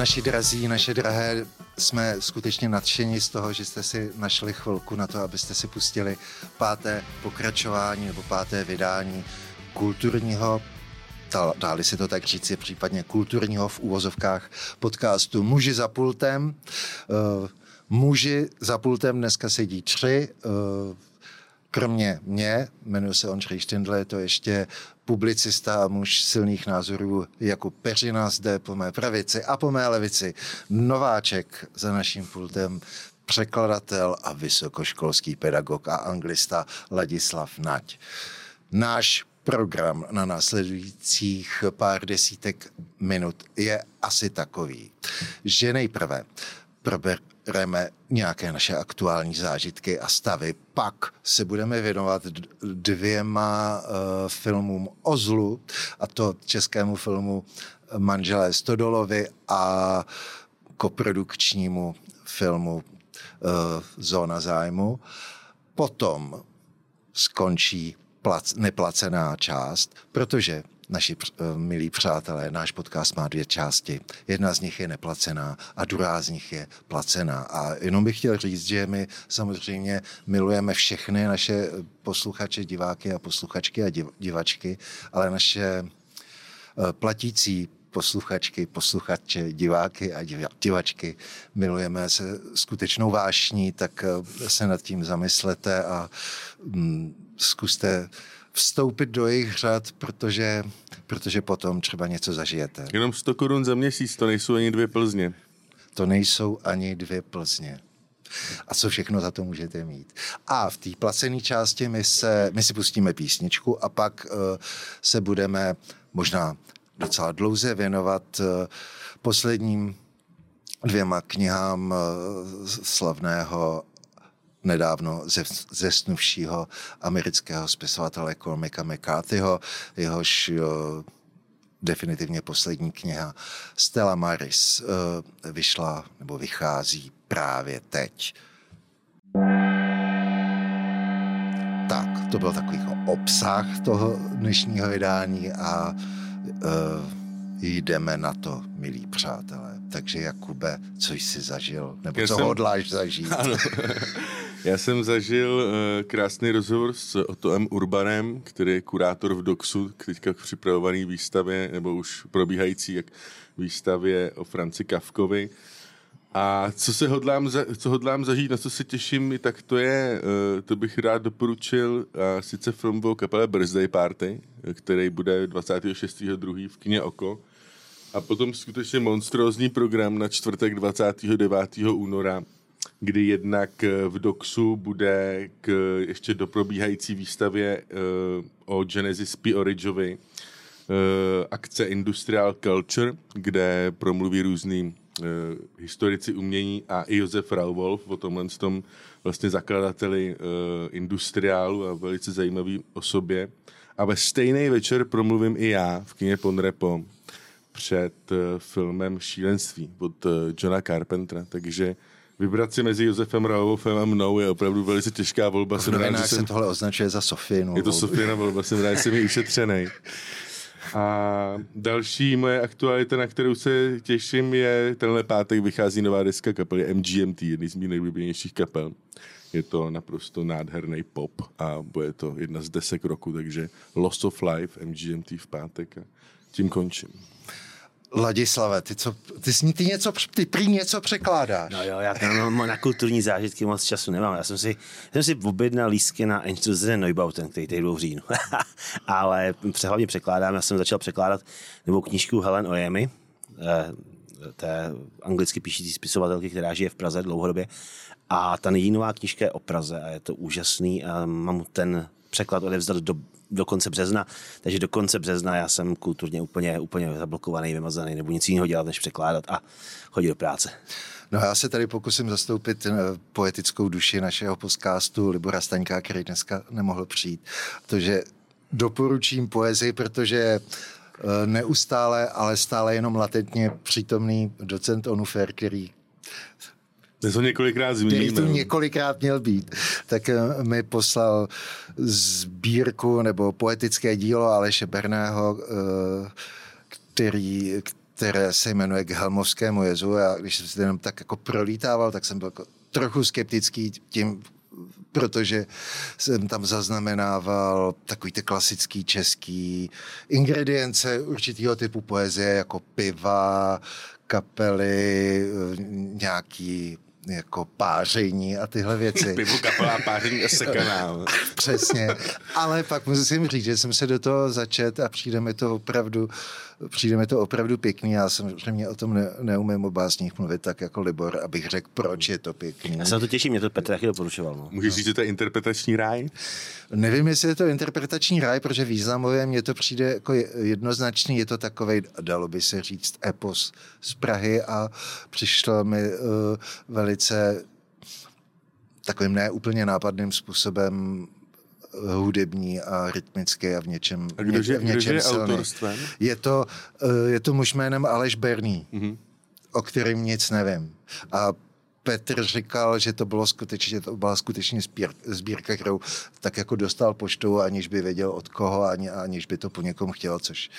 Naši drazí, naše drahé, jsme skutečně nadšeni z toho, že jste si našli chvilku na to, abyste si pustili páté pokračování nebo páté vydání kulturního dáli si to tak říci, případně kulturního v úvozovkách podcastu Muži za pultem. Uh, muži za pultem dneska sedí tři, uh, kromě mě, jmenuji se Ondřej Štindle, je to ještě publicista a muž silných názorů jako Peřina zde po mé pravici a po mé levici. Nováček za naším pultem, překladatel a vysokoškolský pedagog a anglista Ladislav Nať. Náš program na následujících pár desítek minut je asi takový, že nejprve probereme nějaké naše aktuální zážitky a stavy. Pak se budeme věnovat dvěma uh, filmům o zlu, a to českému filmu Manželé Stodolovi a koprodukčnímu filmu uh, Zóna zájmu. Potom skončí plac, neplacená část, protože naši uh, milí přátelé, náš podcast má dvě části. Jedna z nich je neplacená a druhá z nich je placená. A jenom bych chtěl říct, že my samozřejmě milujeme všechny naše posluchače, diváky a posluchačky a div, divačky, ale naše uh, platící posluchačky, posluchače, diváky a divačky milujeme se skutečnou vášní, tak eh, se nad tím zamyslete a mm, zkuste vstoupit do jejich řad, protože, protože potom třeba něco zažijete. Jenom 100 korun za měsíc, to nejsou ani dvě Plzně. To nejsou ani dvě Plzně. A co všechno za to můžete mít. A v té placené části my, se, my si pustíme písničku a pak uh, se budeme možná docela dlouze věnovat uh, posledním dvěma knihám uh, slavného nedávno zesnuvšího amerického spisovatele Cormaca McCarthyho, jehož jo, definitivně poslední kniha Stella Maris uh, vyšla nebo vychází právě teď. Tak, to byl takový obsah toho dnešního vydání a uh, jdeme na to, milí přátelé. Takže Jakube, co jsi zažil, nebo Já co jsem... hodláš zažít? Ano. Já jsem zažil uh, krásný rozhovor s Otoem Urbanem, který je kurátor v Doxu, teďka k připravované výstavě, nebo už probíhající jak výstavě o Franci Kavkovi. A co se hodlám, za, co hodlám zažít, na co se těším, tak to je, uh, to bych rád doporučil, uh, sice film o kapele Birthday Party, který bude 26.2. v kině Oko. A potom skutečně monstrózní program na čtvrtek 29. února kdy jednak eh, v Doxu bude k ještě do probíhající výstavě uh, o Genesis P. Origovi uh, akce Industrial Culture, kde promluví různý historici umění a i Josef Rauwolf o tomhle tom vlastně zakladateli industriálu a velice zajímavý osobě. A ve stejný večer promluvím i já v kině Ponrepo před filmem Šílenství od Johna Carpentera, takže Vybrat si mezi Josefem Raovofem a mnou je opravdu velice těžká volba. V novinách se jsem... tohle označuje za Sofinu. Je to Sofina volba, jsem rád, že jsem ji ušetřený. A další moje aktualita, na kterou se těším, je tenhle pátek vychází nová deska kapely MGMT, jedný z mých nejblíbenějších kapel. Je to naprosto nádherný pop a bude to jedna z desek roku, takže Lost of Life, MGMT v pátek a tím končím. Ladislave, ty, co, ty, jsi, ty, něco, ty prý něco překládáš. No jo, já tam na kulturní zážitky moc času nemám. Já jsem si, jsem si objednal lístky na Einstürze Neubauten, který tady byl v říjnu. Ale hlavně překládám, já jsem začal překládat nebo knížku Helen Oyemi, eh, té anglicky píšící spisovatelky, která žije v Praze dlouhodobě. A ta její nová knížka je o Praze a je to úžasný. A mám ten překlad odevzdat do do konce března, takže do konce března já jsem kulturně úplně, úplně zablokovaný, vymazaný, nebo nic jiného dělat, než překládat a chodit do práce. No já se tady pokusím zastoupit eh, poetickou duši našeho podcastu Libora Staňka, který dneska nemohl přijít. To, že doporučím poezii, protože eh, neustále, ale stále jenom latentně přítomný docent Onufer, který dnes ho několikrát zmíníme. Který tu několikrát měl být. Tak eh, mi poslal sbírku nebo poetické dílo Aleše Berného, eh, který, které se jmenuje K Helmovskému jezu. Já když jsem se jenom tak jako prolítával, tak jsem byl jako trochu skeptický tím, protože jsem tam zaznamenával takový ty klasický český ingredience určitého typu poezie, jako piva, kapely, nějaký jako páření a tyhle věci. Pivo, kapela, páření a sekaná. Přesně. Ale pak musím říct, že jsem se do toho začet a přijde mi to opravdu přijde mi to opravdu pěkný. Já samozřejmě o tom ne, neumím o básních mluvit tak jako Libor, abych řekl, proč je to pěkný. Já se na to těším, mě to Petr taky doporučoval. No. Můžeš říct, že to je interpretační ráj? Nevím, jestli je to interpretační ráj, protože významově mně to přijde jako jednoznačný, je to takový, dalo by se říct, epos z Prahy a přišlo mi uh, velice takovým neúplně nápadným způsobem hudební a rytmický a v něčem, a kdože, v něčem je silný. autorstvem? Je to, eh, je to muž jménem Aleš Berný, mm-hmm. o kterém nic nevím. A Petr říkal, že to bylo skutečně, to byla skutečně sbír, sbírka, kterou tak jako dostal poštou, aniž by věděl od koho, ani, aniž by to po někom chtěl, což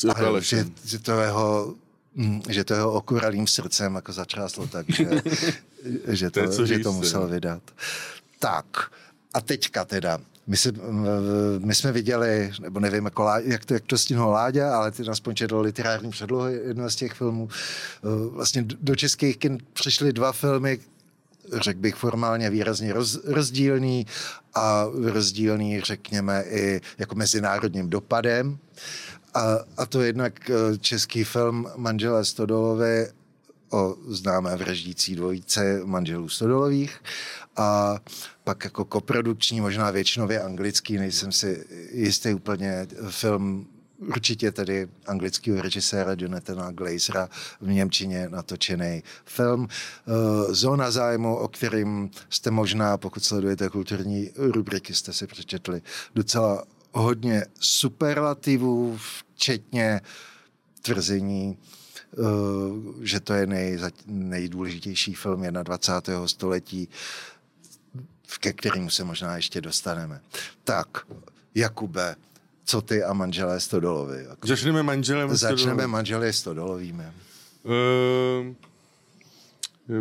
to ale, že, že, to jeho hm, že to jeho okuralým srdcem jako zatřáslo tak, že, že, to, to že to musel vydat. Tak, a teďka teda, my, se, my jsme viděli, nebo nevím, jako, jak, to, jak to stihnul Láďa, ale ty aspoň četl literární předlohy jednoho z těch filmů. Vlastně do českých kin přišly dva filmy, řekl bych formálně výrazně roz, rozdílný a rozdílný, řekněme, i jako mezinárodním dopadem. A, a to jednak eh, český film Manželé Stodolové o známé vraždící dvojice manželů Stodolových a pak jako koprodukční, možná většinově anglický, nejsem si jistý úplně, film určitě tedy anglického režiséra Jonathana Glazera v Němčině natočený film. Uh, Zóna zájmu, o kterým jste možná, pokud sledujete kulturní rubriky, jste si přečetli docela hodně superlativů, včetně tvrzení, uh, že to je nej, nejdůležitější film 21. století ke kterému se možná ještě dostaneme. Tak, Jakube, co ty a manželé Stodolovi? Jako... Začneme manželem Začneme manželé Stodolovými. Uh,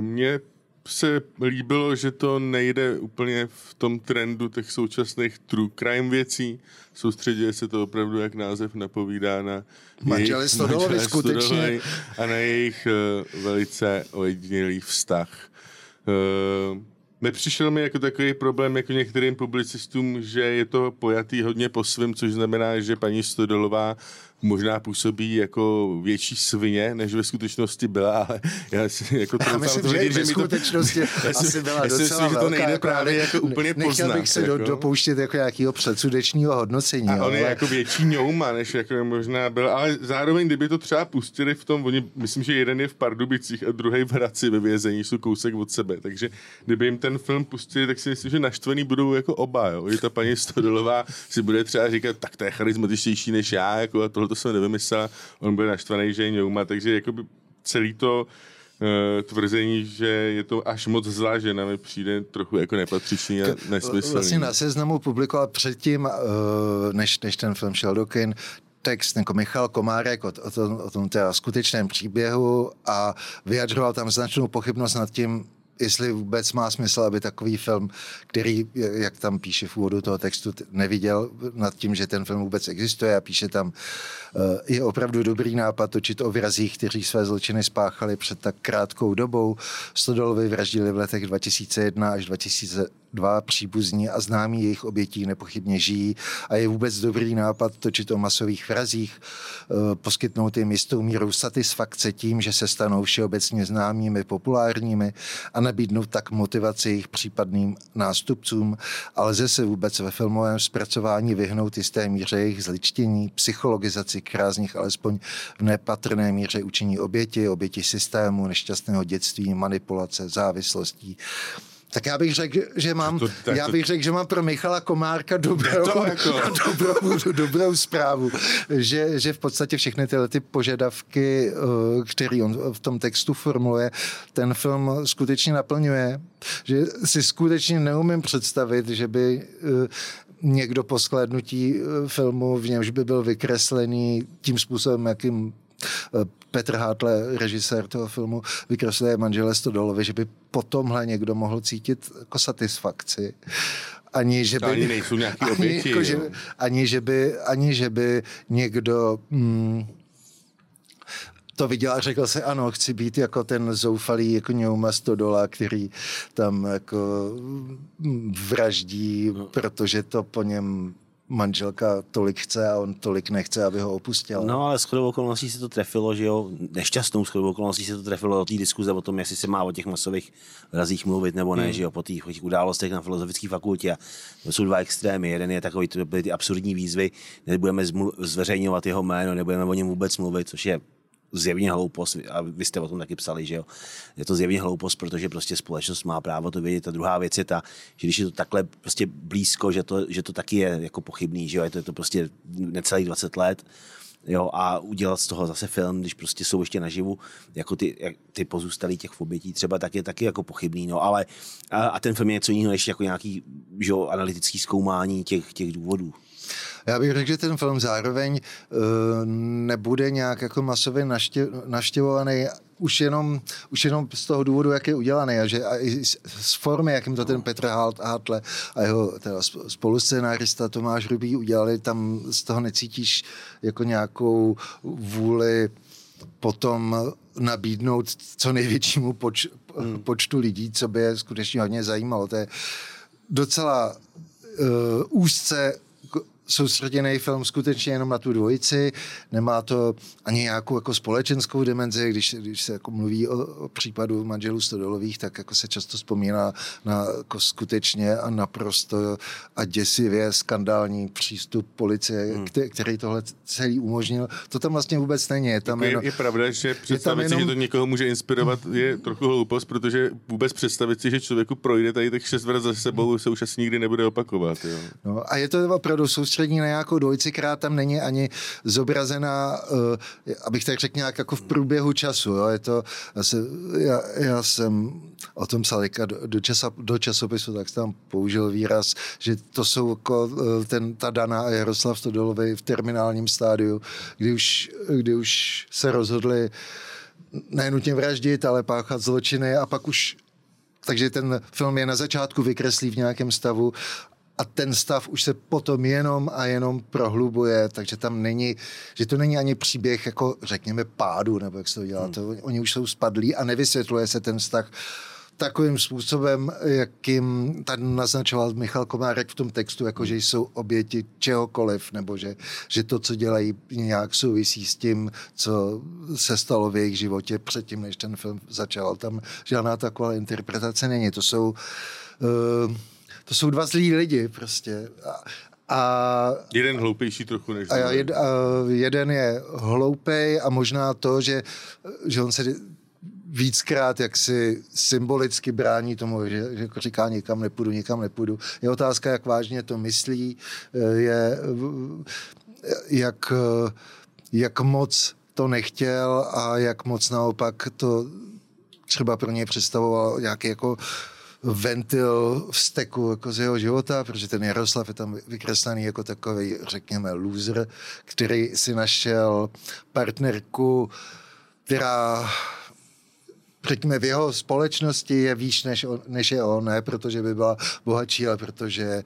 mně se líbilo, že to nejde úplně v tom trendu těch současných true crime věcí. Soustředuje se to opravdu, jak název napovídá, na manželé Stodolovi skutečně. A na jejich uh, velice ojedinělý vztah. Uh, Nepřišel mi jako takový problém jako některým publicistům, že je to pojatý hodně po svém, což znamená, že paní Stodolová možná působí jako větší svině, než ve skutečnosti byla, ale já si jako to myslím, že, že ve skutečnosti to, asi byla docela myslím, že to nejde právě jako úplně nechtěl poznat. bych se jako. do, dopouštět jako nějakého předsudečního hodnocení. A on ale... je jako větší ňouma, než jako možná byl, ale zároveň, kdyby to třeba pustili v tom, oni, myslím, že jeden je v Pardubicích a druhý v Hradci ve vězení, jsou kousek od sebe, takže kdyby jim ten film pustili, tak si myslím, že naštvaný budou jako oba, jo. I ta paní Stodolová si bude třeba říkat, tak to je charismatičtější než já, jako a tohle to jsem nevymyslel, on bude naštvaný, že je ňouma, takže jakoby celý to uh, tvrzení, že je to až moc zlá žena, mi přijde trochu jako nepatřičný a nesmyslný. Vlastně na seznamu publikoval předtím, uh, než, než ten film šel do kin, text jako Michal Komárek o, o, tom, o tom teda skutečném příběhu a vyjadřoval tam značnou pochybnost nad tím, jestli vůbec má smysl, aby takový film, který, jak tam píše v úvodu toho textu, neviděl nad tím, že ten film vůbec existuje a píše tam, eh, je opravdu dobrý nápad točit o vyrazích, kteří své zločiny spáchali před tak krátkou dobou. Stodolovi vraždili v letech 2001 až 2002 příbuzní a známí jejich obětí nepochybně žijí a je vůbec dobrý nápad točit o masových vrazích, eh, poskytnout jim jistou míru satisfakce tím, že se stanou všeobecně známými, populárními a nabídnout tak motivaci jejich případným nástupcům, ale lze se vůbec ve filmovém zpracování vyhnout jisté míře jejich zličtění, psychologizaci, která z nich alespoň v nepatrné míře učení oběti, oběti systému, nešťastného dětství, manipulace, závislostí, tak já bych řekl, že mám, to, já bych řekl, že mám pro Michala Komárka dobrou, to jako... dobrou, dobrou zprávu, že, že v podstatě všechny tyhle ty požadavky, eh, které on v tom textu formuluje, ten film skutečně naplňuje. Že si skutečně neumím představit, že by eh, někdo po sklédnutí eh, filmu, v němž by byl vykreslený tím způsobem, jakým Petr Hátle, režisér toho filmu, vykresluje manžele Stodolovi, že by po tomhle někdo mohl cítit jako satisfakci ani že by... Ani nejsou nějaký ani, oběti. Jako, že, ani, že by, ani že by někdo... Hmm, to viděl a řekl se, ano, chci být jako ten zoufalý jako Něuma Stodola, který tam jako vraždí, no. protože to po něm manželka tolik chce a on tolik nechce, aby ho opustil. No ale shodou okolností se to trefilo, že jo, nešťastnou shodou okolností se to trefilo do té diskuze o tom, jestli se má o těch masových razích mluvit nebo ne, hmm. že jo, po těch, těch událostech na filozofické fakultě. A to jsou dva extrémy. Jeden je takový, to byly ty absurdní výzvy, nebudeme zveřejňovat jeho jméno, nebudeme o něm vůbec mluvit, což je zjevně hloupost, a vy jste o tom taky psali, že jo, je to zjevně hloupost, protože prostě společnost má právo to vědět. A druhá věc je ta, že když je to takhle prostě blízko, že to, že to taky je jako pochybný, že jo, je to, je to prostě necelých 20 let, jo, a udělat z toho zase film, když prostě jsou ještě naživu, jako ty, jak, ty pozůstalí těch obětí třeba, tak je taky jako pochybný, no, ale a, a ten film je něco jiného, než jako nějaký, že jo, analytický zkoumání těch, těch důvodů. Já bych řekl, že ten film zároveň uh, nebude nějak jako masově naštěv, naštěvovaný už jenom, už jenom z toho důvodu, jak je udělaný a že a i z, z formy, jakým to ten Petr Hátle a jeho teda spoluscenárista Tomáš Rubý udělali, tam z toho necítíš jako nějakou vůli potom nabídnout co největšímu poč, hmm. počtu lidí, co by je skutečně hodně zajímalo. To je docela uh, úzce soustředěný film skutečně jenom na tu dvojici, nemá to ani nějakou jako společenskou dimenzi, když, když se jako mluví o, o případu manželů Stodolových, tak jako se často vzpomíná na jako skutečně a naprosto a děsivě skandální přístup policie, hmm. který tohle celý umožnil. To tam vlastně vůbec není. Je, tam jako jenom, je, je pravda, že představit jenom... si, že to někoho může inspirovat, je trochu hloupost, protože vůbec představit si, že člověku projde tady těch šest vrat za sebou, se už asi nikdy nebude opakovat. Jo. No, a je to opravdu soustředění soustředí na nějakou dvojici, která tam není ani zobrazená, uh, abych tak řekl, nějak jako v průběhu času. Jo. Je to, já, já, já jsem o tom psal do, do, časa, do časopisu, tak jsem tam použil výraz, že to jsou jako uh, ten, ta Dana a Jaroslav Stodolovi v terminálním stádiu, kdy už, kdy už se rozhodli nenutně vraždit, ale páchat zločiny a pak už takže ten film je na začátku vykreslí v nějakém stavu a ten stav už se potom jenom a jenom prohlubuje, takže tam není, že to není ani příběh jako řekněme pádu, nebo jak se to dělá, hmm. to, oni už jsou spadlí a nevysvětluje se ten vztah takovým způsobem, jakým tady naznačoval Michal Komárek v tom textu, jako že jsou oběti čehokoliv, nebo že, že to, co dělají, nějak souvisí s tím, co se stalo v jejich životě předtím, než ten film začal. Tam žádná taková interpretace není. To jsou uh, to jsou dva zlí lidi prostě. A, a, jeden hloupější trochu než a, jed, a jeden je hloupej a možná to, že, že on se víckrát jaksi symbolicky brání tomu, že, že říká nikam nepůjdu, nikam nepůjdu. Je otázka, jak vážně to myslí, je jak, jak moc to nechtěl a jak moc naopak to třeba pro něj představovalo nějaký jako ventil vzteku jako z jeho života, protože ten Jaroslav je tam vykreslený jako takový, řekněme, loser, který si našel partnerku, která řekněme, v jeho společnosti je výš než, on, než je on, ne protože by byla bohatší, ale protože,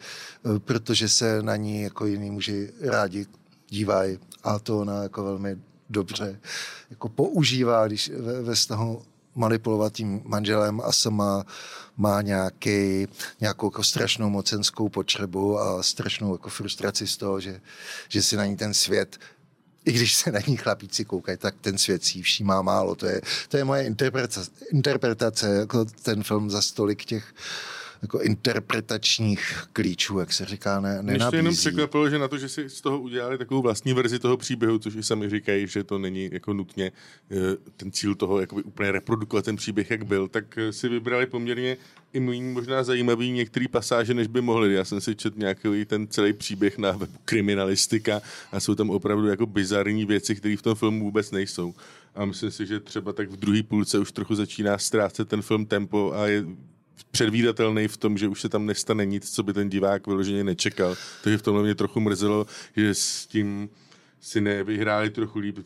protože se na ní jako jiný muži rádi dívají. A to ona jako velmi dobře jako používá, když ve, ve vztahu manipulovat tím manželem a sama má nějaký, nějakou jako strašnou mocenskou potřebu a strašnou jako frustraci z toho, že, že si na ní ten svět i když se na ní chlapíci koukají, tak ten svět si všímá málo. To je, to je moje interpretace, interpretace jako ten film za stolik těch jako interpretačních klíčů, jak se říká, ne, nenabízí. Mě jenom překvapilo, že na to, že si z toho udělali takovou vlastní verzi toho příběhu, což i sami říkají, že to není jako nutně eh, ten cíl toho jakoby úplně reprodukovat ten příběh, jak byl, tak eh, si vybrali poměrně i méně možná zajímavý některé pasáže, než by mohli. Já jsem si četl nějaký ten celý příběh na webu kriminalistika a jsou tam opravdu jako bizarní věci, které v tom filmu vůbec nejsou. A myslím si, že třeba tak v druhé půlce už trochu začíná ztrácet ten film tempo a je předvídatelný v tom, že už se tam nestane nic, co by ten divák vyloženě nečekal. Takže v tomhle mě trochu mrzelo, že s tím si nevyhráli trochu líp,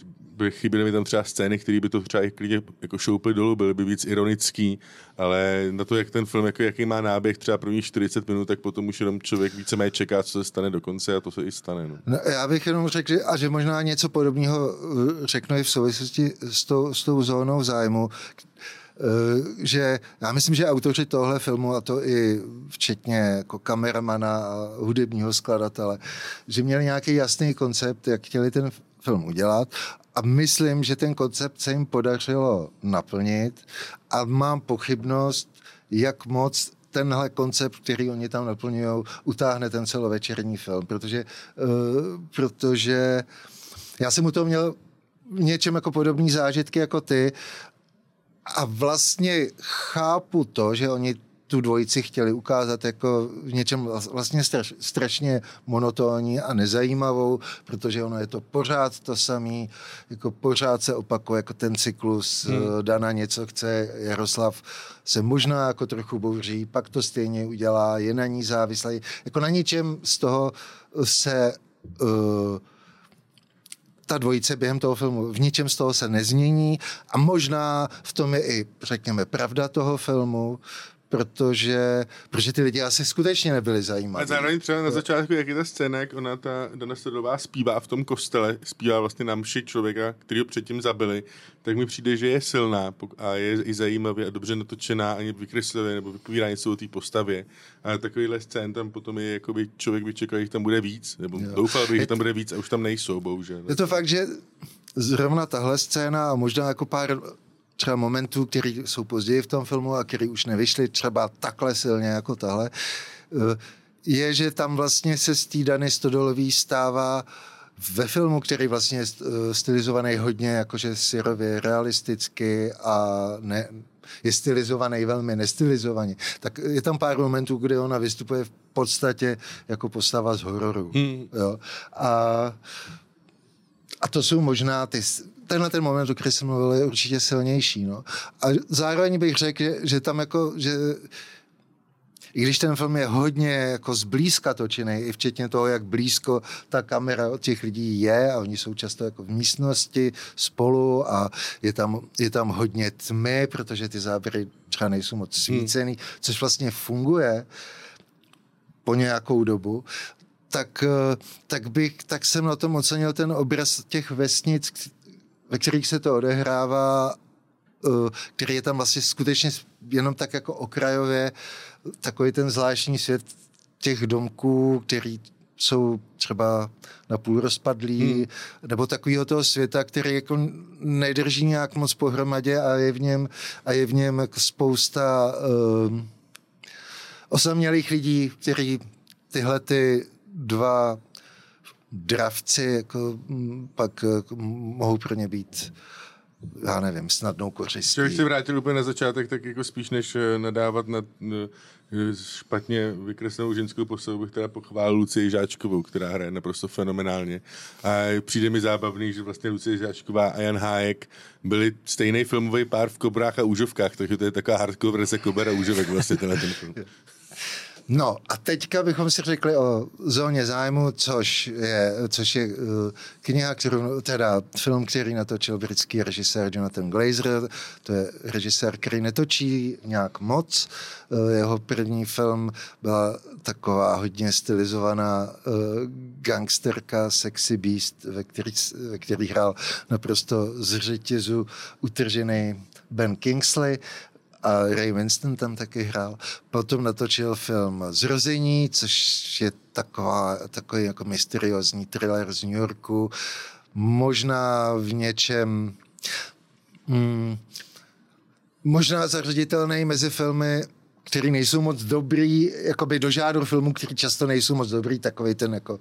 chyběly mi tam třeba scény, které by to třeba klidně jako šouply dolů, byly by víc ironický, ale na to, jak ten film, jako jaký má náběh třeba první 40 minut, tak potom už jenom člověk víceméně čeká, co se stane do konce a to se i stane. No. No, já bych jenom řekl, že, a že možná něco podobného eh, řeknu i v souvislosti s tou, s tou zónou zájmu, že já myslím, že autoři tohle filmu, a to i včetně jako kameramana a hudebního skladatele, že měli nějaký jasný koncept, jak chtěli ten film udělat. A myslím, že ten koncept se jim podařilo naplnit. A mám pochybnost, jak moc tenhle koncept, který oni tam naplňují, utáhne ten celovečerní film, protože, uh, protože já jsem u toho měl něčem jako podobný zážitky jako ty a vlastně chápu to, že oni tu dvojici chtěli ukázat jako v něčem vlastně straš, strašně monotónní a nezajímavou, protože ono je to pořád to samý, jako pořád se opakuje jako ten cyklus, hmm. Eh, Dana něco chce, Jaroslav se možná jako trochu bouří, pak to stejně udělá, je na ní závislý. Jako na ničem z toho se uh, ta dvojice během toho filmu v ničem z toho se nezmění a možná v tom je i, řekněme, pravda toho filmu, protože, protože ty lidi asi skutečně nebyli zajímaví. A zároveň třeba na začátku, jak je ta scéna, jak ona, ta Dana Stodová zpívá v tom kostele, zpívá vlastně na mši člověka, který ho předtím zabili, tak mi přijde, že je silná a je i zajímavě a dobře natočená, ani vykreslivě nebo vypovídá něco o té postavě. A takovýhle scén tam potom je, jako by člověk by čekal, že tam bude víc, nebo jo. doufal bych, že tam bude víc a už tam nejsou, bohužel. Je to fakt, že zrovna tahle scéna a možná jako pár třeba momentů, které jsou později v tom filmu a které už nevyšly třeba takhle silně jako tahle, eh, je, že tam vlastně se z té Dany Stodolový stává ve filmu, který vlastně je eh, stylizovaný hodně jakože syrově realisticky a ne, je stylizovaný velmi nestylizovaně, tak je tam pár momentů, kde ona vystupuje v podstatě jako postava z hororu. Hmm. Jo? A, a to jsou možná ty tenhle ten moment, o který jsem mluvil, je určitě silnější. No. A zároveň bych řekl, že tam jako, že i když ten film je hodně jako zblízka točený, i včetně toho, jak blízko ta kamera od těch lidí je a oni jsou často jako v místnosti spolu a je tam, je tam hodně tmy, protože ty záběry třeba nejsou moc hmm. svícený, hmm. což vlastně funguje po nějakou dobu, tak, eh, tak, bych, tak jsem na tom ocenil ten obraz těch vesnic, ve kterých se to odehrává, eh, který je tam vlastně skutečně jenom tak jako okrajově, takový ten zvláštní svět těch domků, který jsou třeba na půl rozpadlý, hmm. nebo takového toho světa, který jako nedrží nějak moc pohromadě a je v něm, a je v něm jako spousta uh, osamělých lidí, kteří tyhle ty dva dravci jako, pak jako, mohou pro ně být já nevím, snadnou kořistí. Když se vrátil úplně na začátek, tak jako spíš než eh, nadávat na eh, špatně vykreslenou ženskou postavu, bych teda pochválil Lucii Žáčkovou, která hraje naprosto fenomenálně. A přijde mi zábavný, že vlastně Lucie Žáčková a Jan Hájek byli stejný filmový pár v Kobrách a Úžovkách, takže to je taková hardcore verze Kober a Úžovek vlastně tenhle ten film. No a teďka bychom si řekli o zóně zájmu, což je, což je uh, kniha, kterou, teda film, který natočil britský režisér Jonathan Glazer. To je režisér, který netočí nějak moc. Uh, jeho první film byla taková hodně stylizovaná uh, gangsterka Sexy Beast, ve který, ve který hrál naprosto z řetězu utržený Ben Kingsley a Ray Winston tam taky hrál. Potom natočil film Zrození, což je taková, takový jako mysteriózní thriller z New Yorku. Možná v něčem hmm, možná zařaditelný mezi filmy který nejsou moc dobrý, jakoby do žádru filmů, který často nejsou moc dobrý, takový ten jako,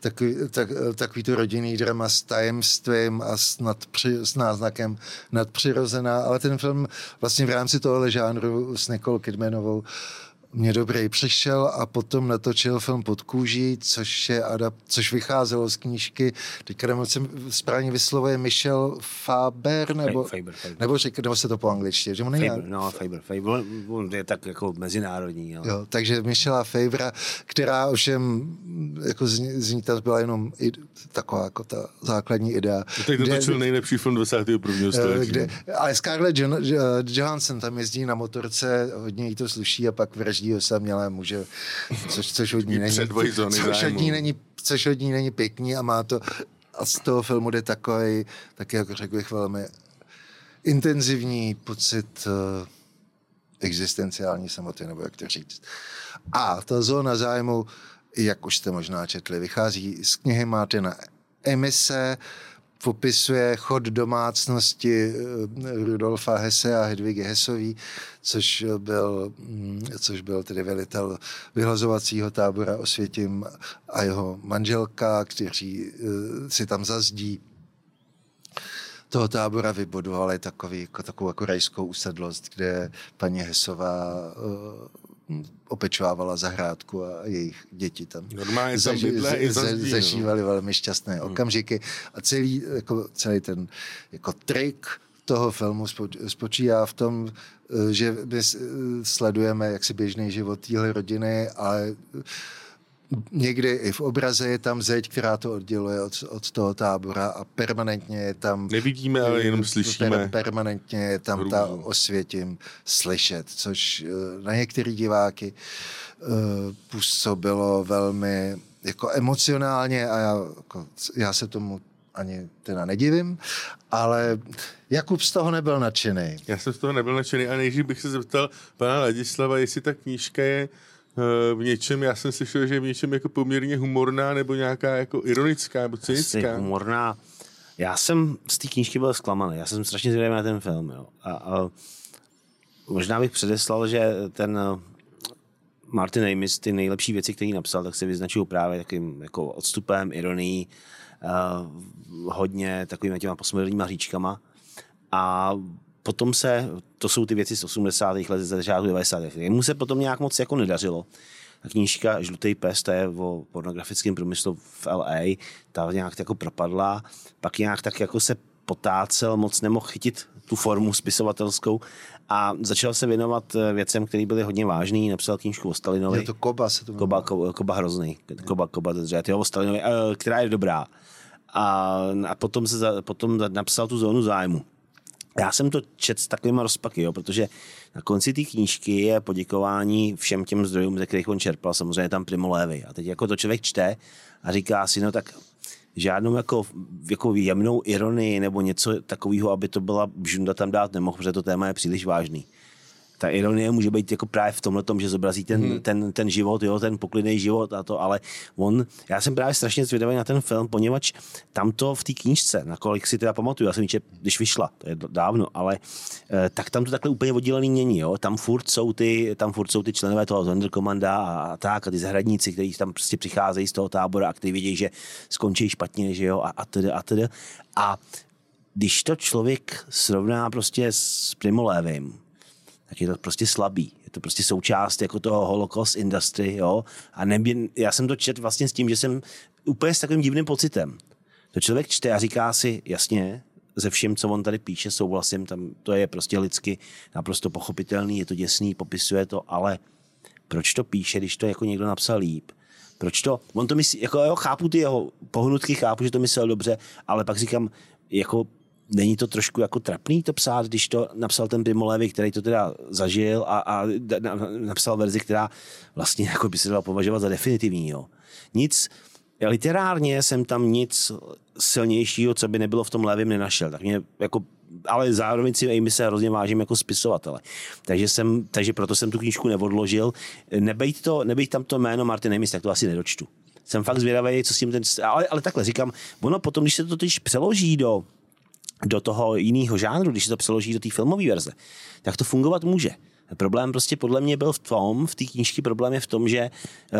takový, tak, takový to rodinný drama s tajemstvím a s, nadpři, s náznakem nadpřirozená, ale ten film vlastně v rámci tohohle žánru s Nicole Kidmanovou mě dobrý přišel a potom natočil film Pod kůží, což, je adap, což vycházelo z knížky, teďka nevím, se správně vyslovuje Michel Faber, nebo, Faber, Faber. nebo, řek, nebo se to po angličtině, že on není, Faber, no, Faber, Faber. On, je tak jako mezinárodní. Ale... Jo, takže Michela Fabra, která ovšem jako z, z ní tam byla jenom i, taková jako ta základní idea. No, teď natočil nejlepší film 21. století. Kde, ale Scarlett Johansson tam jezdí na motorce, hodně jí to sluší a pak vraždí osamělé muže, což, což od ní není, což od ní není, což od ní není pěkný a má to a z toho filmu jde takový, taky jako řekl bych velmi intenzivní pocit uh, existenciální samoty, nebo jak to říct. A ta zóna zájmu, jak už jste možná četli, vychází z knihy Martina Emise, popisuje chod domácnosti eh, Rudolfa Hesse a Hedvigy Hesový, což byl, mm, což byl tedy velitel vyhlazovacího tábora Osvětim a jeho manželka, kteří eh, si tam zazdí toho tábora vybudovali takový, jako, takovou jako rajskou usedlost, kde paní Hesová uh, opečovávala zahrádku a jejich děti tam, Normálně zaži, za, za, zažívali velmi šťastné hmm. okamžiky a celý, jako, celý ten jako trik toho filmu spočívá v tom, že my sledujeme jaksi běžný život téhle rodiny, ale někdy i v obraze je tam zeď, která to odděluje od, od toho tábora a permanentně je tam... Nevidíme, ale jenom slyšíme. Per, permanentně je tam Hrůzu. ta osvětím slyšet, což eh, na některé diváky uh, působilo velmi jako emocionálně a já, jako, já se tomu ani teda nedivím, ale Jakub z toho nebyl nadšený. Já jsem z toho nebyl nadšený a nejdřív bych se zeptal pana Ladislava, jestli ta knížka je v něčem, já jsem slyšel, že je v něčem jako poměrně humorná nebo nějaká jako ironická nebo cynická. Asi humorná. Já jsem z té knížky byl zklamaný. Já jsem strašně zvědavý na ten film. Jo. A, a možná bych předeslal, že ten eh, Martin Amis ty nejlepší věci, které napsal, tak se vyznačují právě takým jako odstupem, ironií, uh, hodně takovými těma postmoderníma hříčkama. A potom se, to jsou ty věci z 80. let, ze začátku 90. Jemu se potom nějak moc jako nedařilo. Ta knížka Žlutý pes, to je o pornografickém průmyslu v LA, ta nějak jako propadla, pak nějak tak jako se potácel, moc nemohl chytit tu formu spisovatelskou a začal se věnovat eh, věcem, které byly hodně vážné. Napsal knížku o Stalinovi. Je to Koba se to Koba, Koba, Koba hrozný. Koba, Koba, jo, o Stalinovi, eh, která je dobrá. A, a potom, se potom napsal tu zónu zájmu já jsem to čet s takovými rozpaky, jo, protože na konci té knížky je poděkování všem těm zdrojům, ze kterých on čerpal, samozřejmě tam Primo Levi. A teď jako to člověk čte a říká si, no tak žádnou jako, jako jemnou ironii nebo něco takového, aby to byla žunda tam dát nemohl, protože to téma je příliš vážný ta ironie může být jako právě v tomhle tom, že zobrazí ten, hmm. ten, ten život, jo, ten poklidný život a to, ale on, já jsem právě strašně zvědavý na ten film, poněvadž tam to v té knížce, na kolik si teda pamatuju, já jsem čet, když vyšla, to je dávno, ale eh, tak tam to takhle úplně oddělený není, jo, tam furt jsou ty, tam furt jsou ty členové toho Sonderkommanda a, a tak a ty zahradníci, kteří tam prostě přicházejí z toho tábora a kteří vědí, že skončí špatně, že jo, a, a tedy, a tedy. A když to člověk srovná prostě s Primo Levim, tak je to prostě slabý. Je to prostě součást jako toho holocaust industry, jo. A nebě, já jsem to čet vlastně s tím, že jsem úplně s takovým divným pocitem. To člověk čte a říká si, jasně, ze vším, co on tady píše, souhlasím, tam to je prostě lidsky naprosto pochopitelný, je to děsný, popisuje to, ale proč to píše, když to jako někdo napsal líp? Proč to, on to myslí, jako jo, chápu ty jeho pohnutky, chápu, že to myslel dobře, ale pak říkám, jako není to trošku jako trapný to psát, když to napsal ten Primolevi, který to teda zažil a, a napsal verzi, která vlastně jako by se dala považovat za definitivní. Jo. Nic, literárně jsem tam nic silnějšího, co by nebylo v tom levém, nenašel. Tak mě jako ale zároveň si Amy se hrozně vážím jako spisovatele. Takže, jsem, takže proto jsem tu knížku neodložil. Nebejt, to, nebejt tam to jméno Martin Amy, tak to asi nedočtu. Jsem fakt zvědavý, co s tím ten... Ale, ale takhle říkám, ono potom, když se to totiž přeloží do do toho jiného žánru, když se to přeloží do té filmové verze, tak to fungovat může. Problém prostě podle mě byl v tom, v té knížky problém je v tom, že uh,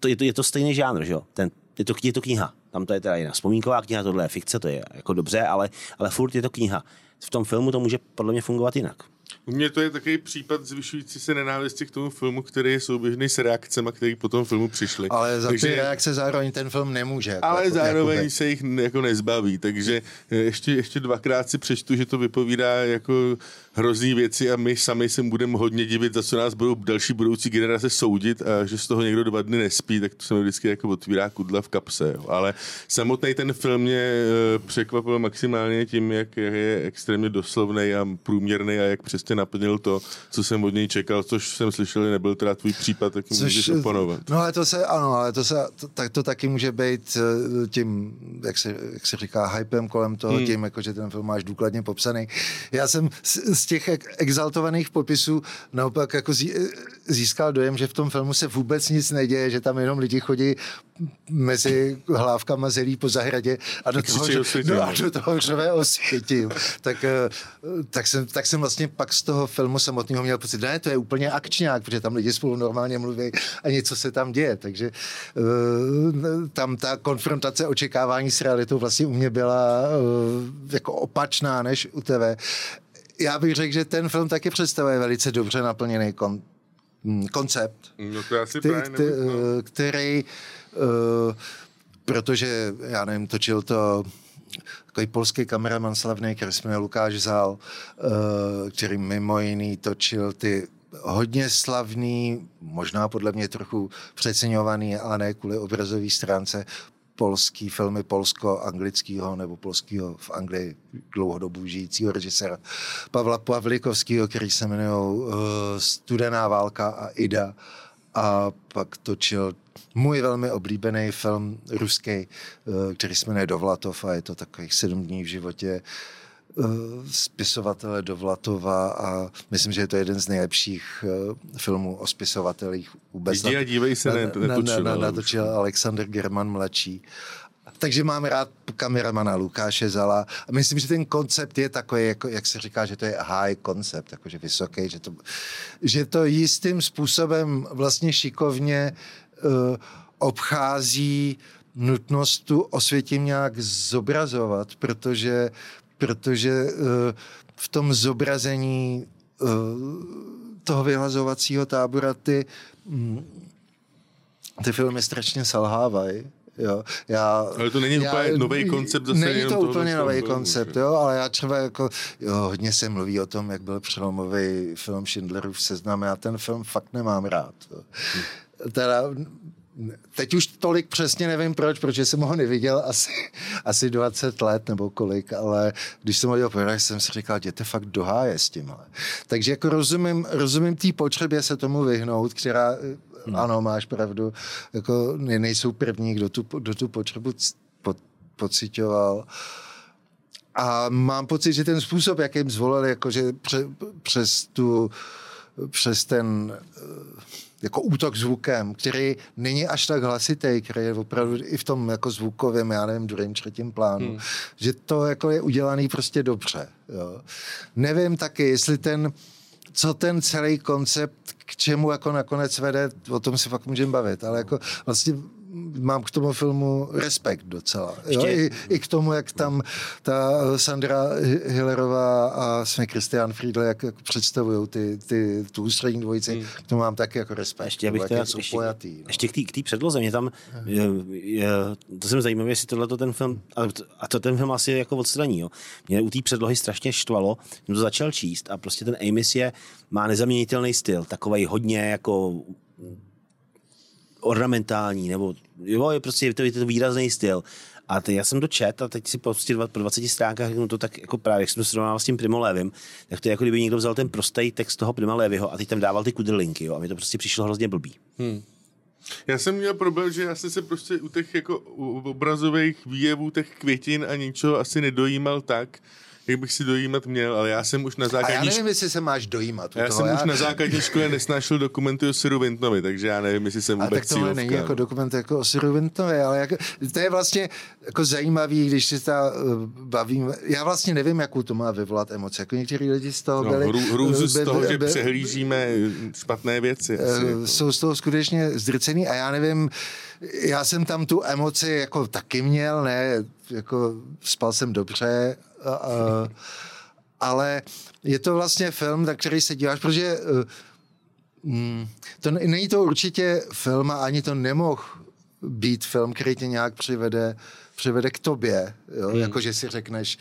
to je, to, je to stejný žánr, že jo? Ten, je, to, je to kniha. Tam to je teda jiná vzpomínková kniha, tohle je fikce, to je jako dobře, ale, ale furt je to kniha. V tom filmu to může podle mě fungovat jinak. U mě to je takový případ zvyšující se nenávisti k tomu filmu, který je souběžný s reakcemi, které po tom filmu přišly. Ale za takže, ty reakce zároveň ten film nemůže. Jako, ale jako, zároveň jakoby. se jich jako nezbaví, takže ještě, ještě dvakrát si přečtu, že to vypovídá jako hrozný věci a my sami se budeme hodně divit, za co nás budou další budoucí generace soudit a že z toho někdo dva dny nespí, tak to se mi vždycky jako otvírá kudla v kapse. Jo. Ale samotný ten film mě eh, překvapil maximálně tím, jak je extrémně doslovný a průměrný a jak přesně naplnil to, co jsem od něj čekal, což jsem slyšel, nebyl teda tvůj případ, tak což, můžeš oponovat. No ale to se, ano, ale to, se, to, tak to taky může být eh, tím, jak se, jak se říká, hypem kolem toho, hmm. tím, jako, že ten film máš důkladně popsaný. Já jsem z, z těch exaltovaných popisů naopak jako získal dojem, že v tom filmu se vůbec nic neděje, že tam jenom lidi chodí mezi hlávkama zelí po zahradě a do toho, no, a do toho řve osvětím. Tak, eh, tak, jsem, tak jsem vlastně pak z toho filmu samotného měl pocit, ne, to je úplně akčňák, protože tam lidi spolu normálně mluví a něco se tam děje. Takže uh, tam ta konfrontace očekávání s realitou vlastně u mě byla uh, jako opačná než u TV já bych řekl, že ten film taky představuje velice dobře naplněný kon, hm, koncept. No to ty, ty, no. který, uh, protože, já nevím, točil to takový polský kameraman slavný, který jmenuje Lukáš Zál, uh, který mimo jiný točil ty hodně slavný, možná podle mě trochu přeceňovaný, ale ne kvůli obrazové stránce, polský filmy polsko-anglického nebo polského v Anglii dlouhodobu žijícího režiséra Pavla Pavlikovského, který se jmenuje uh, Studená válka a Ida. A pak točil můj velmi oblíbený film ruský, uh, který se jmenuje Dovlatov a je to takových sedm dní v životě. uh, Eh, spisovatele Dovlatova a myslím, že je to jeden z nejlepších uh, filmů o spisovatelích vůbec. Jdi a dívej se, ne, natočil. Na, na, natočil Alexander German mladší. Takže mám rád kameramana Lukáše Zala a myslím, že ten koncept je takový, jako, jak se říká, že to je high koncept, jakože vysoký, že to, že to jistým způsobem vlastně šikovně uh, obchází nutnost tu osvětím nějak zobrazovat, protože protože eh, v tom zobrazení eh, toho vyhlazovacího tábora ty, mm, ty filmy strašně selhávají. Jo, já, ale to není já, úplně nový koncept zase Není to úplně nový koncept, jo, ale já třeba jako, jo, hodně se mluví o tom, jak byl přelomový film Schindlerův seznam, já ten film fakt nemám rád. Jo. Hm. Teda teď už tolik přesně nevím proč, protože jsem ho neviděl asi, asi 20 let nebo kolik, ale když jsem ho dělal poprvé, jsem si říkal, jděte fakt do háje s tím. Takže jako rozumím, rozumím té potřebě se tomu vyhnout, která, hmm. ano, máš pravdu, jako nejsou první, kdo tu, kdo tu potřebu po, pocitoval. A mám pocit, že ten způsob, jakým zvolili, jakože pře, přes tu, přes ten jako útok zvukem, který není až tak hlasitý, který je opravdu i v tom jako zvukovém, já nevím, druhém, třetím plánu, hmm. že to jako je udělaný prostě dobře. Jo. Nevím taky, jestli ten, co ten celý koncept, k čemu jako nakonec vede, o tom si fakt můžeme bavit, ale jako vlastně mám k tomu filmu respekt docela. Jo? I, I, k tomu, jak tam ta Sandra Hillerová a jsme Christian Friedle, jak, jak představují ty, ty, tu ústřední dvojici, hmm. k tomu mám taky jako respekt. Ještě, abych teda, ještě, pojatý, no. ještě k té předloze, mě tam, je, je, to jsem zajímavý, jestli tohle ten film, a to ten film asi jako odstraní, jo. Mě u té předlohy strašně štvalo, jsem to začal číst a prostě ten Amis je, má nezaměnitelný styl, takový hodně jako ornamentální, nebo jo, je prostě to, je to výrazný styl. A teď já jsem to čet a teď si prostě po 20 stránkách no to tak jako právě, jak jsem to srovnával s tím Primolévem, tak to je jako kdyby někdo vzal ten prostý text toho Primolévyho a teď tam dával ty kudrlinky, jo, a mi to prostě přišlo hrozně blbý. Hmm. Já jsem měl problém, že já jsem se prostě u těch jako obrazových výjevů těch květin a něčeho asi nedojímal tak, jak bych si dojímat měl, ale já jsem už na základní... A já nevím, jestli se máš dojímat. Já toho, jsem já... už na základní škole nesnášel dokumenty o Siru Vintnovi, takže já nevím, jestli jsem vůbec A tak tohle není jako dokument jako o Siru Vintnovi, ale jako, to je vlastně jako zajímavý, když si ta uh, bavím. Já vlastně nevím, jakou to má vyvolat emoce. Jako někteří lidi z toho no, byli... Hru, hrůzu by, z toho, by, že přehlížíme špatné věci. Asi, uh, jako. Jsou z toho skutečně zdrcený a já nevím, já jsem tam tu emoci jako taky měl, ne, jako spal jsem dobře, ale je to vlastně film, na který se díváš, protože mm, to není to určitě film a ani to nemohl být film, který tě nějak přivede, přivede k tobě, jo? Hmm. jako že si řekneš,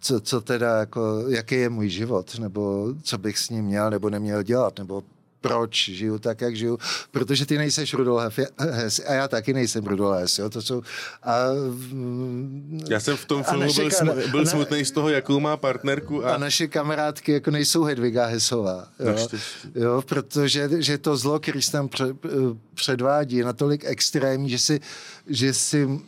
co, co teda, jako, jaký je můj život, nebo co bych s ním měl nebo neměl dělat, nebo proč žiju tak, jak žiju, protože ty nejseš Rudolf Hess a já taky nejsem Rudolf Hess, jo, to jsou a, Já jsem v tom filmu byl, smu, byl smutný z toho, jakou má partnerku. A... a naše kamarádky jako nejsou Hedviga Hesová, jo, jo protože že to zlo, který se tam předvádí, je natolik extrémní, že si, že si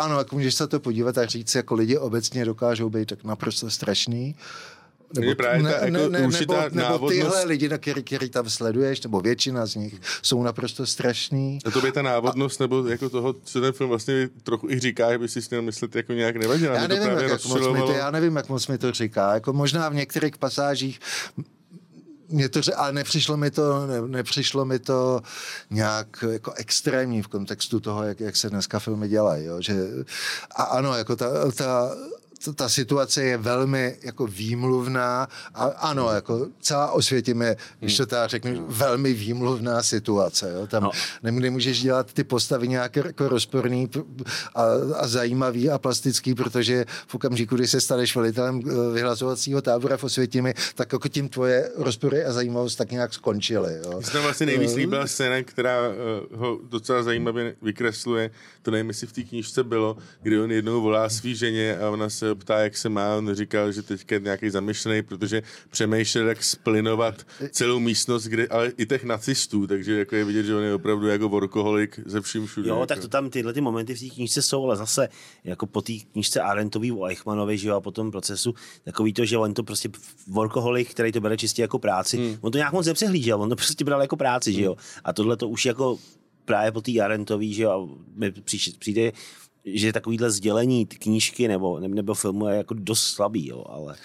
ano, jako můžeš se to podívat a říct, jako lidi obecně dokážou být tak naprosto strašný, nebo, právě ta, ne, jako ne, nebo, nebo tyhle lidi, na který, který tam sleduješ, nebo většina z nich, jsou naprosto strašný. A to by ta návodnost, a, nebo jako toho, co ten film vlastně trochu i říká, by si měl myslet jako nějak nevadila. Já nevím, jak, jak moc mi to, já nevím, jak moc mi to říká. Jako možná v některých pasážích mě to, ale nepřišlo mi to, ne, nepřišlo mi to nějak jako extrémní v kontextu toho, jak, jak se dneska filmy dělají. Jo? Že, a ano, jako ta, ta ta situace je velmi jako výmluvná a ano, jako celá Osvětim je, když to tak řeknu, velmi výmluvná situace. Jo? Tam no. nemůžeš dělat ty postavy nějak jako rozporný a, a zajímavý a plastický, protože v okamžiku, kdy se staneš velitelem eh, vyhlazovacího tábora v Osvětimi, tak jako tím tvoje rozpory a zajímavost tak nějak skončily. Jo? To vlastně nejvíc líbila scéna, která uh, ho docela zajímavě vykresluje, to nevím, jestli v té knížce bylo, kdy on jednou volá svý ženě a ona se ptá, jak se má, on říkal, že teďka je nějaký zamyšlený, protože přemýšlel, jak splinovat celou místnost, kde, ale i těch nacistů, takže jako je vidět, že on je opravdu jako workoholik ze vším všude. Jo, jako. tak to tam tyhle ty momenty v té knížce jsou, ale zase jako po té knížce Arentový o Eichmannovi, že jo, a po tom procesu, takový to, že on to prostě workoholik, který to bere čistě jako práci, hmm. on to nějak moc nepřehlížel, on to prostě bral jako práci, hmm. že jo. A tohle to už jako právě po té Arentový, že jo, a mi přijde, že takovýhle sdělení knížky nebo, nebo filmu je jako dost slabý, jo, ale...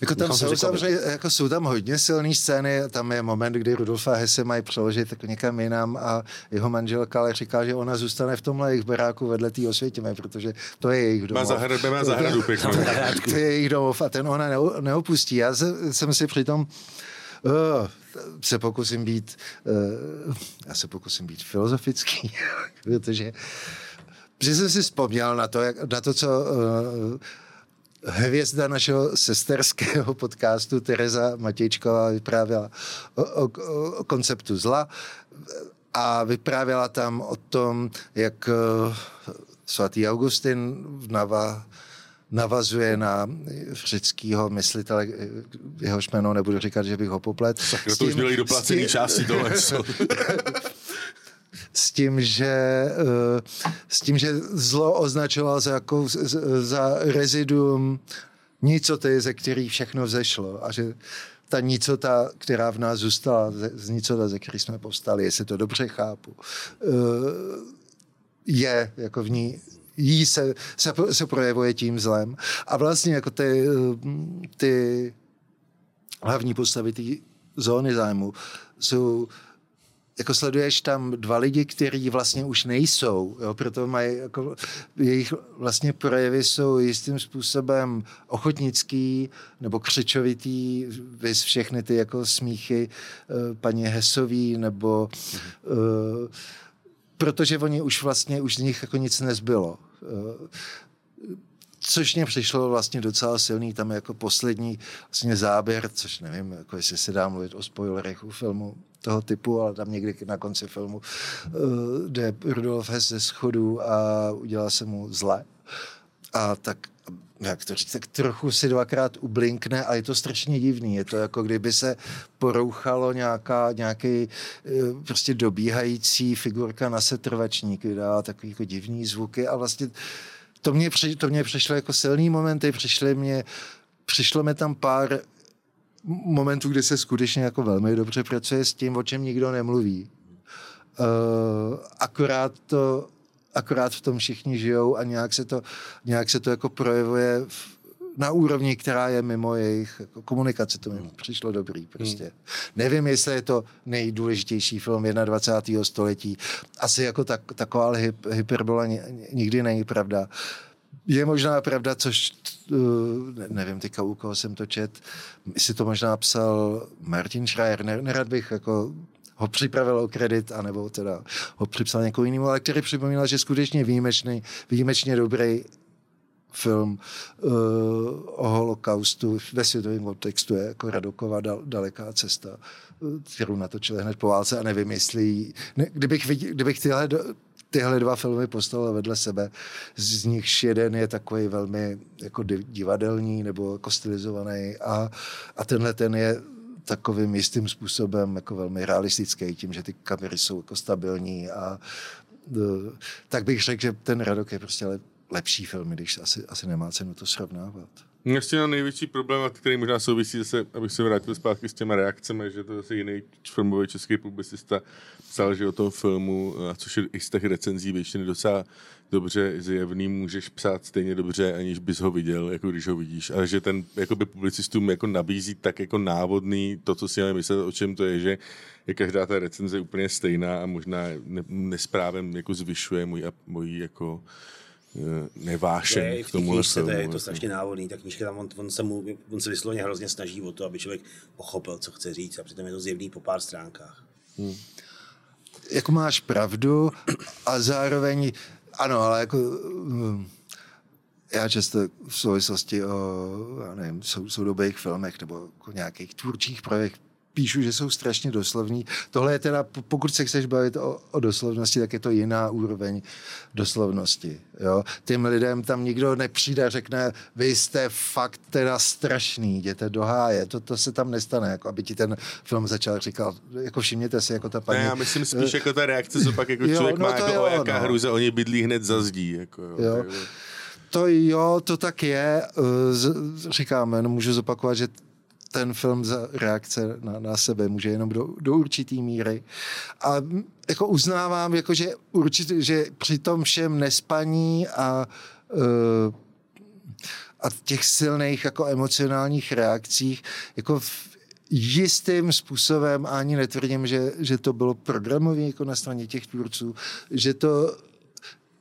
Jako tam jsou, samozřejmě, jako jsou tam hodně silné scény, tam je moment, kdy Rudolfa Hesse mají přeložit jako někam jinam a jeho manželka ale říká, že ona zůstane v tomhle jejich baráku vedle té osvětime, protože to je jejich domov. Má zahradu, má zahradu pěknou. to je jejich domov a ten ona neopustí. Já jsem si přitom uh, se pokusím být, uh, já se pokusím být filozofický, protože, protože jsem si vzpomněl na to, jak, na to, co uh, hvězda našeho sesterského podcastu Tereza Matějčková vyprávěla o, o, o konceptu zla a vyprávěla tam o tom, jak uh, svatý Augustin v Nava navazuje na řeckého myslitele, jehož jméno nebudu říkat, že bych ho poplet. Tak to už měli doplacený části tohle. s tím, že, eh, s tím, že zlo označoval za, jako, za reziduum nicoty, ze který všechno vzešlo a že ta nicota, která v nás zůstala, z nicota, ze které jsme povstali, jestli to dobře chápu, eh, je jako v ní jí se, se, se projevuje tím zlem. A vlastně jako ty, ty hlavní postavy té zóny zájmu jsou jako sleduješ tam dva lidi, kteří vlastně už nejsou, jo, proto mají, jako, jejich vlastně projevy jsou jistým způsobem ochotnický nebo křičovitý, vys všechny ty jako smíchy uh, paní Hesový nebo uh, protože oni už vlastně, už z nich jako nic nezbylo. Eh, což mě přišlo vlastně docela silný, tam je jako poslední vlastně záběr, což nevím, jako jestli se dá mluvit o spoilerech u filmu toho typu, ale tam někdy na konci filmu uh, jde Rudolf Hess ze schodu a udělá se mu zle. A tak jak to říct, tak trochu si dvakrát ublinkne a je to strašně divný. Je to jako kdyby se porouchalo nějaká, nějaký eh, prostě dobíhající figurka na setrvačník, vydává takový jako divný zvuky a vlastně to mě, při, to mě přišlo jako silný momenty, přišly mě, přišlo mi tam pár momentů, kdy se skutečně jako velmi dobře pracuje s tím, o čem nikdo nemluví. Uh, akorát to akorát v tom všichni žijou a nějak se to, nějak se to jako projevuje v, na úrovni, která je mimo jejich jako komunikace. To mi hmm. přišlo dobrý prostě. Hmm. Nevím, jestli je to nejdůležitější film 21. století. Asi jako tak, taková hyp, hyperbola nikdy není pravda. je možná pravda, což uh, nevím teďka, u koho jsem to čet, jestli to možná psal Martin Schreier, nerad bych jako ho připravil o kredit, anebo teda ho připsal někoho jinému, ale který připomínal, že skutečně výjimečný, výjimečně dobrý film uh, o holokaustu ve světovém kontextu je jako Radokova dal, daleká cesta, kterou natočili hned po válce a nevím, jestli... Ne, kdybych, viděl, kdybych tyhle, tyhle dva filmy postavil vedle sebe, z nichž jeden je takový velmi jako divadelní nebo jako stylizovaný a, a tenhle ten je takovým jistým způsobem jako velmi realistický, tím, že ty kamery jsou jako stabilní a e, tak bych řekl, že ten Radok je prostě lepší film, když asi, asi nemá cenu to srovnávat. Ještě na největší problém, který možná souvisí zase, abych se vrátil zpátky s těma reakcemi, že to zase jiný filmový český publicista psal, že o tom filmu, což je i z těch recenzí většiny docela dobře zjevný, můžeš psát stejně dobře, aniž bys ho viděl, jako když ho vidíš. A že ten jakoby publicistům jako nabízí tak jako návodný to, co si máme myslet, o čem to je, že je každá ta recenze úplně stejná a možná ne, nesprávem jako zvyšuje můj, můj jako Eh, nevášen je, k tomu filmu. To je to jako. strašně návodný, ta knížka tam, on, on, se mu, on se vysloveně hrozně snaží o to, aby člověk pochopil, co chce říct a přitom je to zjevný po pár stránkách. Hmm. Jako máš pravdu a zároveň, ano, ale jako hm, já často v souvislosti o, já nevím, sou, soudobých filmech nebo jako nějakých tvůrčích projektech píšu, že jsou strašně doslovní. Tohle je teda, pokud se chceš bavit o, o doslovnosti, tak je to jiná úroveň doslovnosti. Jo? Těm lidem tam nikdo nepřijde a řekne, vy jste fakt teda strašný, jděte do háje. To, to se tam nestane, jako aby ti ten film začal říkat, jako všimněte si, jako ta paní... Ne, já myslím spíš jako ta reakce, co pak jako jo, člověk no má, jako jo, o jaká no. hruze, oni bydlí hned za zdí. Jako, jo, jo. To jo, to tak je. Říkáme, no můžu zopakovat, že ten film za reakce na, na sebe může jenom do, do určitý míry. A jako uznávám, jako že, určitě, že při tom všem nespaní a uh, a těch silných jako emocionálních reakcích, jako v jistým způsobem, ani netvrdím, že, že to bylo programové jako na straně těch tvůrců, že to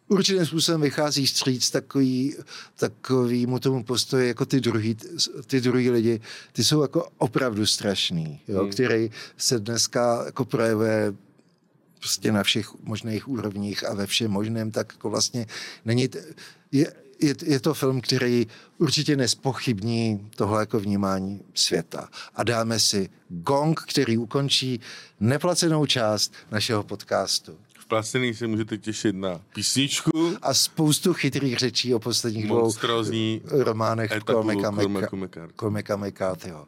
určitým způsobem vychází stříc takový, takovýmu tomu postoji, jako ty druhý, ty druhý lidi, ty jsou jako opravdu strašný, jo, hmm. který se dneska jako projevuje prostě na všech možných úrovních a ve všem možném, tak jako vlastně není, je, je, je to film, který určitě nespochybní tohle jako vnímání světa. A dáme si gong, který ukončí neplacenou část našeho podcastu. Placený se můžete těšit na písničku. A spoustu chytrých řečí o posledních dvou románech Komika McCarthyho.